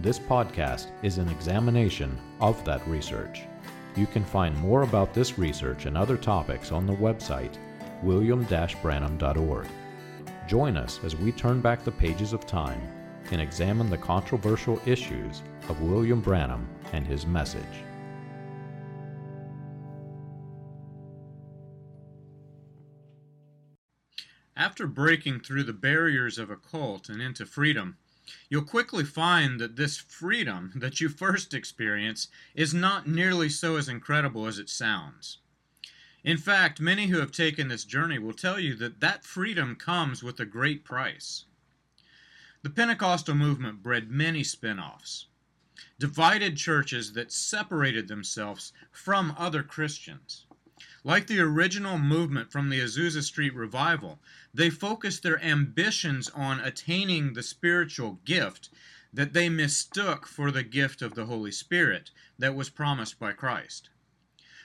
This podcast is an examination of that research. You can find more about this research and other topics on the website william-branham.org. Join us as we turn back the pages of time and examine the controversial issues of William Branham and his message. After breaking through the barriers of a cult and into freedom, you'll quickly find that this freedom that you first experience is not nearly so as incredible as it sounds. In fact, many who have taken this journey will tell you that that freedom comes with a great price. The Pentecostal movement bred many spin offs, divided churches that separated themselves from other Christians. Like the original movement from the Azusa Street revival, they focused their ambitions on attaining the spiritual gift that they mistook for the gift of the Holy Spirit that was promised by Christ.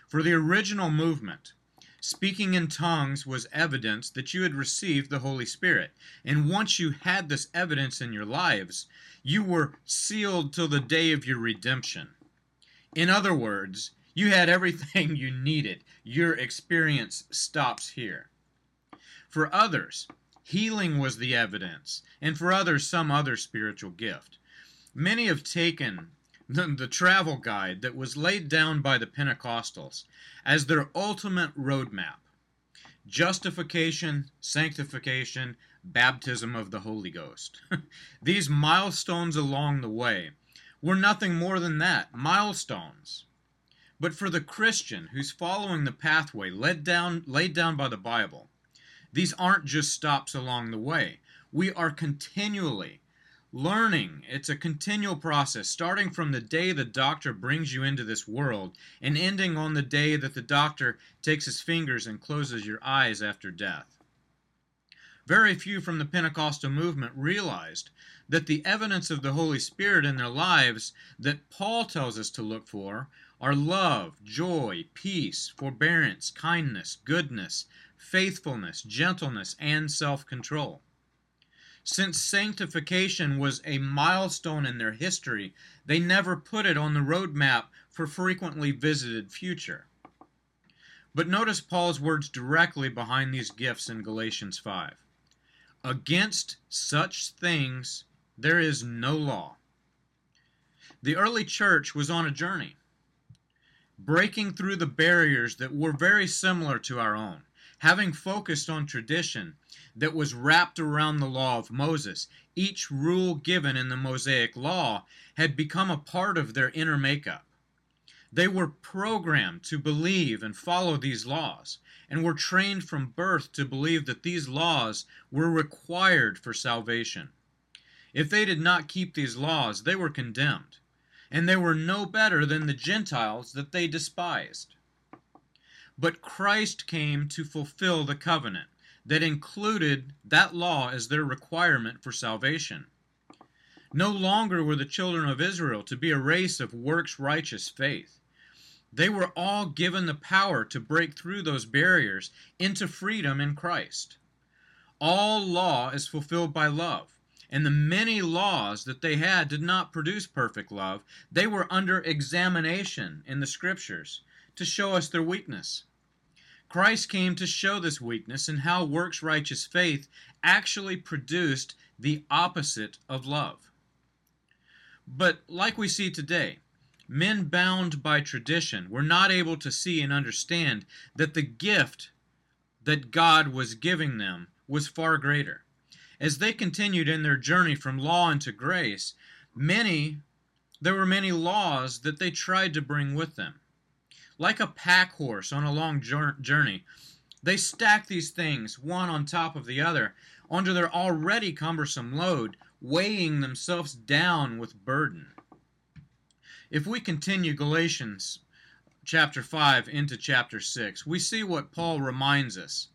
For the original movement, speaking in tongues was evidence that you had received the Holy Spirit. And once you had this evidence in your lives, you were sealed till the day of your redemption. In other words, you had everything you needed. Your experience stops here. For others, healing was the evidence, and for others, some other spiritual gift. Many have taken the, the, travel guide that was laid down by the Pentecostals as their ultimate roadmap justification, sanctification, baptism of the Holy Ghost. These milestones along the way were nothing more than that milestones. But for the Christian who's following the pathway laid down, laid down by the Bible, these aren't just stops along the way. We are continually learning. It's a continual process, starting from the day the doctor brings you into this world and ending on the day that the doctor takes his fingers and closes your eyes after death. Very few from the Pentecostal movement realized that the evidence of the Holy Spirit in their lives that Paul tells us to look for are love, joy, peace, forbearance, kindness, goodness, faithfulness, gentleness, and self control. Since sanctification was a milestone in their history, they never put it on the roadmap for frequently visited future. But notice Paul's words directly behind these gifts in Galatians 5. Against such things there is no law. The early church was on a journey breaking through the barriers that were very similar to our own, having focused on tradition that was wrapped around the law of Moses. Each rule given in the Mosaic law had become a part of their inner makeup. They were programmed to believe and follow these laws, and were trained from birth to believe that these laws were required for salvation. If they did not keep these laws, they were condemned and they were no better than the Gentiles that they despised. But Christ came to fulfill the covenant that included that law as their requirement for salvation. No longer were the children of Israel to be a race of works righteous faith. They were all given the power to break through those barriers into freedom in Christ. All law is fulfilled by love and the many laws that they had did not produce perfect love. They were under examination in the scriptures to show us their weakness. Christ came to show this weakness and how works righteous faith actually produced the opposite of love. But like we see today, men bound by tradition were not able to see and understand that the gift that God was giving them was far greater. As they continued in their journey from law into grace, many there were many laws that they tried to bring with them. Like a pack horse on a long journey, they stacked these things one on top of the other onto their already cumbersome load, weighing themselves down with burden. If we continue Galatians chapter 5 into chapter 6, we see what Paul reminds us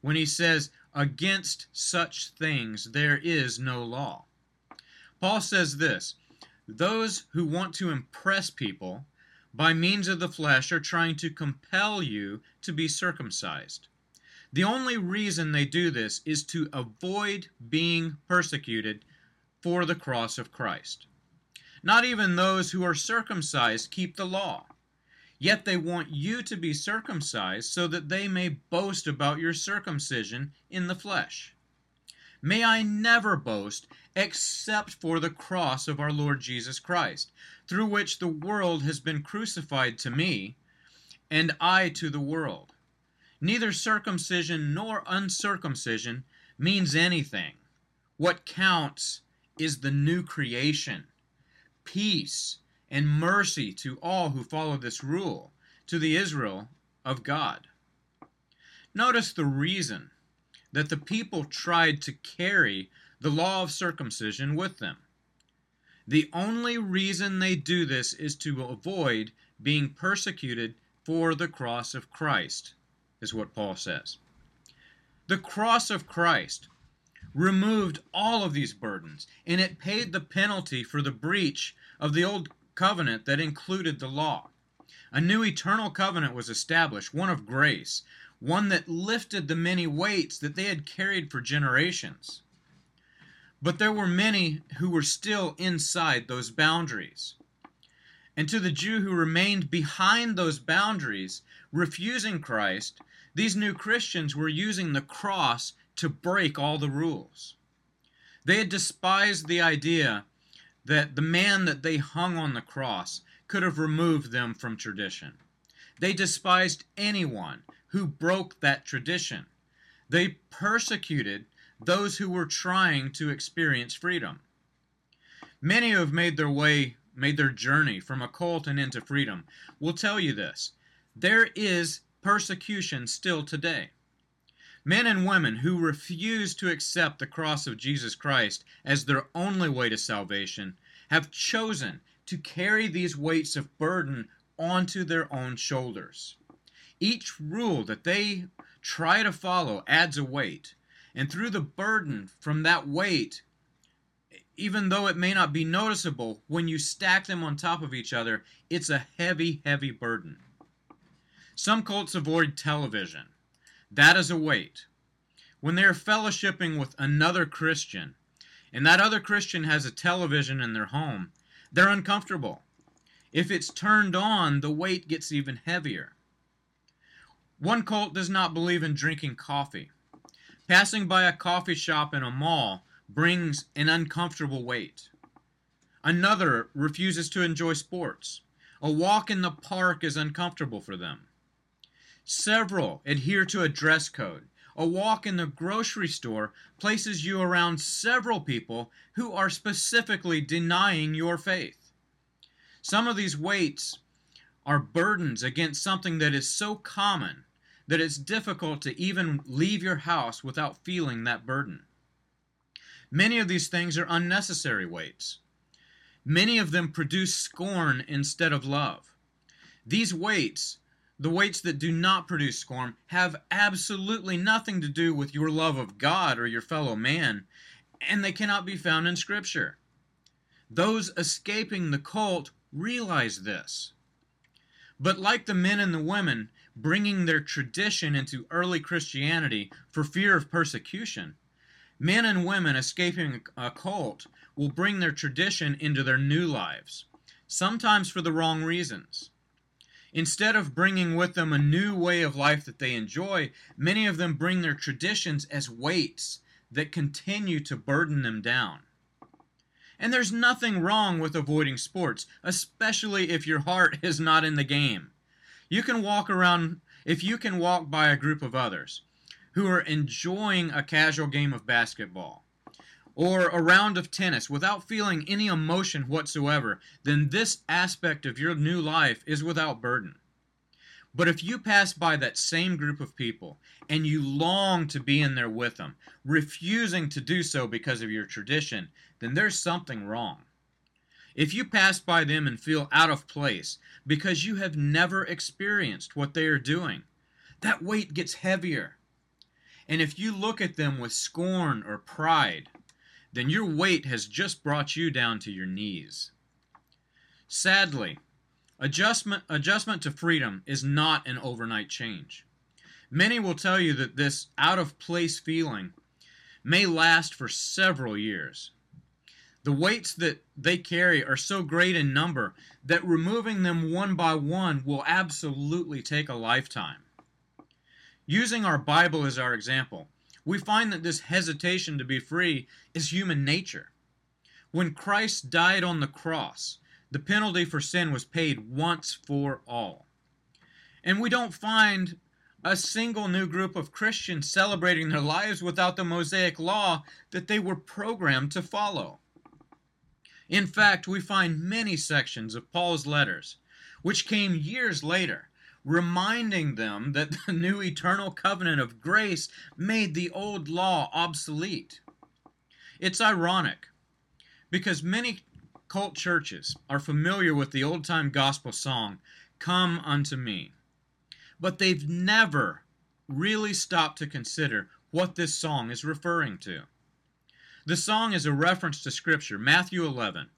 when he says, Against such things there is no law. Paul says this those who want to impress people by means of the flesh are trying to compel you to be circumcised. The only reason they do this is to avoid being persecuted for the cross of Christ. Not even those who are circumcised keep the law. Yet they want you to be circumcised so that they may boast about your circumcision in the flesh. May I never boast except for the cross of our Lord Jesus Christ, through which the world has been crucified to me, and I to the world. Neither circumcision nor uncircumcision means anything. What counts is the new creation, peace, and mercy to all who follow this rule, to the Israel of God. Notice the reason that the people tried to carry the law of circumcision with them. The only reason they do this is to avoid being persecuted for the cross of Christ, is what Paul says. The cross of Christ removed all of these burdens, and it paid the penalty for the breach of the old covenant that included the law. A new eternal covenant was established, one of grace, one that lifted the many weights that they had carried for generations. But there were many who were still inside those boundaries. And to the Jew who remained behind those boundaries, refusing Christ, these new Christians were using the cross to break all the rules. They had despised the idea that the man that they hung on the cross could have removed them from tradition. They despised anyone who broke that tradition. They persecuted those who were trying to experience freedom. Many who have made their way, made their journey from a cult and into freedom will tell you this. There is persecution still today. Men and women who refuse to accept the cross of Jesus Christ as their only way to salvation have chosen to carry these weights of burden onto their own shoulders. Each rule that they try to follow adds a weight. And through the burden from that weight, even though it may not be noticeable, when you stack them on top of each other, it's a heavy, heavy burden. Some cults avoid television. That is a weight. When they are fellowshipping with another Christian, and that other Christian has a television in their home, they're uncomfortable. If it's turned on, the weight gets even heavier. One cult does not believe in drinking coffee. Passing by a coffee shop in a mall brings an uncomfortable weight. Another refuses to enjoy sports. A walk in the park is uncomfortable for them. Several adhere to a dress code. A walk in the grocery store places you around several people who are specifically denying your faith. Some of these weights are burdens against something that is so common that it's difficult to even leave your house without feeling that burden. Many of these things are unnecessary weights. Many of them produce scorn instead of love. These weights, the weights that do not produce scorn, have absolutely nothing to do with your love of God or your fellow man, and they cannot be found in Scripture. Those escaping the cult realize this. But like the men and the women, bringing their tradition into early Christianity for fear of persecution. Men and women escaping a cult will bring their tradition into their new lives, sometimes for the wrong reasons. Instead of bringing with them a new way of life that they enjoy, many of them bring their traditions as weights that continue to burden them down. And there's nothing wrong with avoiding sports, especially if your heart is not in the game. You can walk around, if you can walk by a group of others who are enjoying a casual game of basketball or a round of tennis without feeling any emotion whatsoever, then this aspect of your new life is without burden. But if you pass by that same group of people and you long to be in there with them, refusing to do so because of your tradition, then there's something wrong. If you pass by them and feel out of place because you have never experienced what they are doing, that weight gets heavier. And if you look at them with scorn or pride, then your weight has just brought you down to your knees. Sadly, Adjustment, adjustment to freedom is not an overnight change. Many will tell you that this out of place feeling may last for several years. The weights that they carry are so great in number that removing them one by one will absolutely take a lifetime. Using our Bible as our example, we find that this hesitation to be free is human nature. When Christ died on the cross, the penalty for sin was paid once for all. And we don't find a single new group of Christians celebrating their lives without the Mosaic law that they were programmed to follow. In fact, we find many sections of Paul's letters, which came years later, reminding them that the new eternal covenant of grace made the old law obsolete. It's ironic because many cult churches are familiar with the old time gospel song, Come Unto Me. But they've never really stopped to consider what this song is referring to. The song is a reference to Scripture, Matthew 11,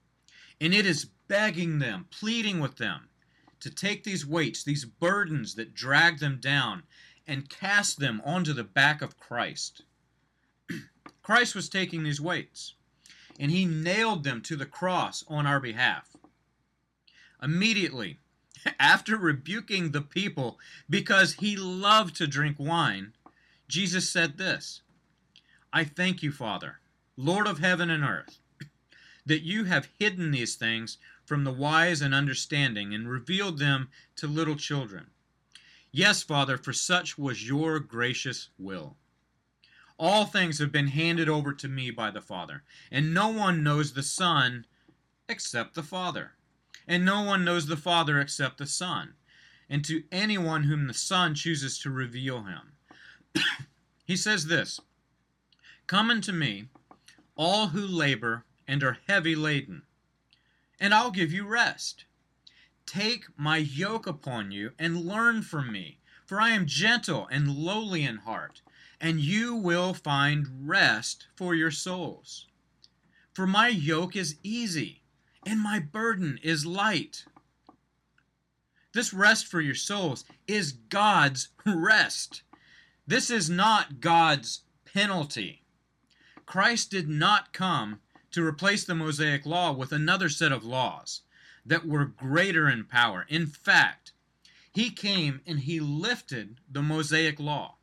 and it is begging them, pleading with them to take these weights, these burdens that drag them down, and cast them onto the back of Christ. Christ was taking these weights and he nailed them to the cross on our behalf. Immediately, after rebuking the people because he loved to drink wine, Jesus said this I thank you, Father, Lord of heaven and earth, that you have hidden these things from the wise and understanding and revealed them to little children. Yes, Father, for such was your gracious will. All things have been handed over to me by the Father, and no one knows the Son except the Father, and no one knows the Father except the Son, and to anyone whom the Son chooses to reveal him. he says this Come unto me, all who labor and are heavy laden, and I'll give you rest. Take my yoke upon you and learn from me, for I am gentle and lowly in heart and you will find rest for your souls. For my yoke is easy, and my burden is light. This rest for your souls is God's rest. This is not God's penalty. Christ did not come to replace the Mosaic law with another set of laws that were greater in power. In fact, he came and he lifted the Mosaic law.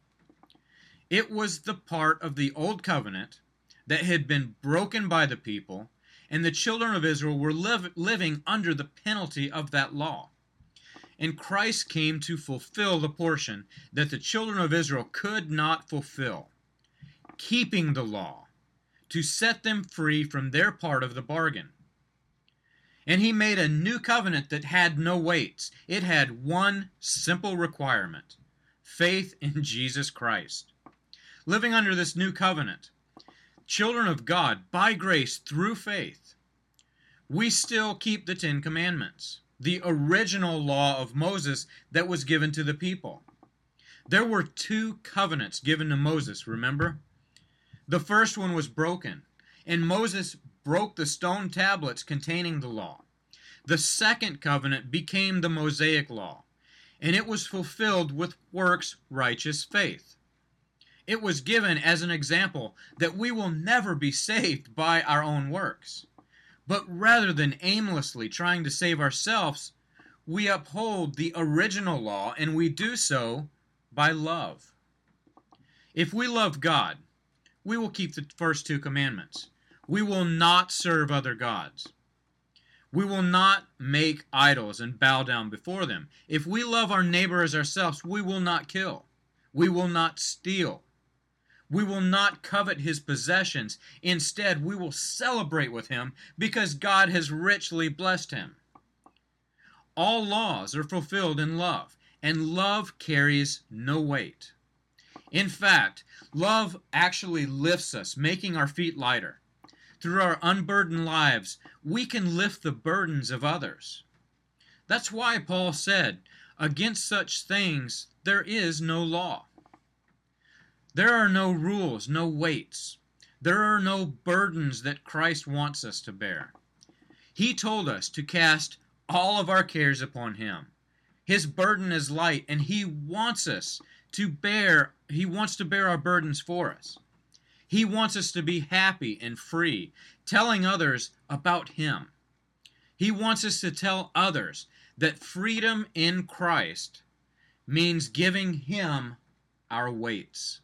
It was the part of the old covenant that had been broken by the people, and the children of Israel were live, living under the penalty of that law. And Christ came to fulfill the portion that the children of Israel could not fulfill, keeping the law, to set them free from their part of the bargain. And he made a new covenant that had no weights. It had one simple requirement faith in Jesus Christ living under this new covenant, children of God by grace through faith, we still keep the Ten Commandments, the original law of Moses that was given to the people. There were two covenants given to Moses, remember? The first one was broken, and Moses broke the stone tablets containing the law. The second covenant became the Mosaic law, and it was fulfilled with works righteous faith. It was given as an example that we will never be saved by our own works. But rather than aimlessly trying to save ourselves, we uphold the original law and we do so by love. If we love God, we will keep the first two commandments. We will not serve other gods. We will not make idols and bow down before them. If we love our neighbor as ourselves, we will not kill. We will not steal. We will not covet his possessions. Instead, we will celebrate with him because God has richly blessed him. All laws are fulfilled in love, and love carries no weight. In fact, love actually lifts us, making our feet lighter. Through our unburdened lives, we can lift the burdens of others. That's why Paul said, Against such things there is no law. There are no rules, no weights. There are no burdens that Christ wants us to bear. He told us to cast all of our cares upon Him. His burden is light, and He wants us to bear, He wants to bear our burdens for us. He wants us to be happy and free, telling others about Him. He wants us to tell others that freedom in Christ means giving Him our weights.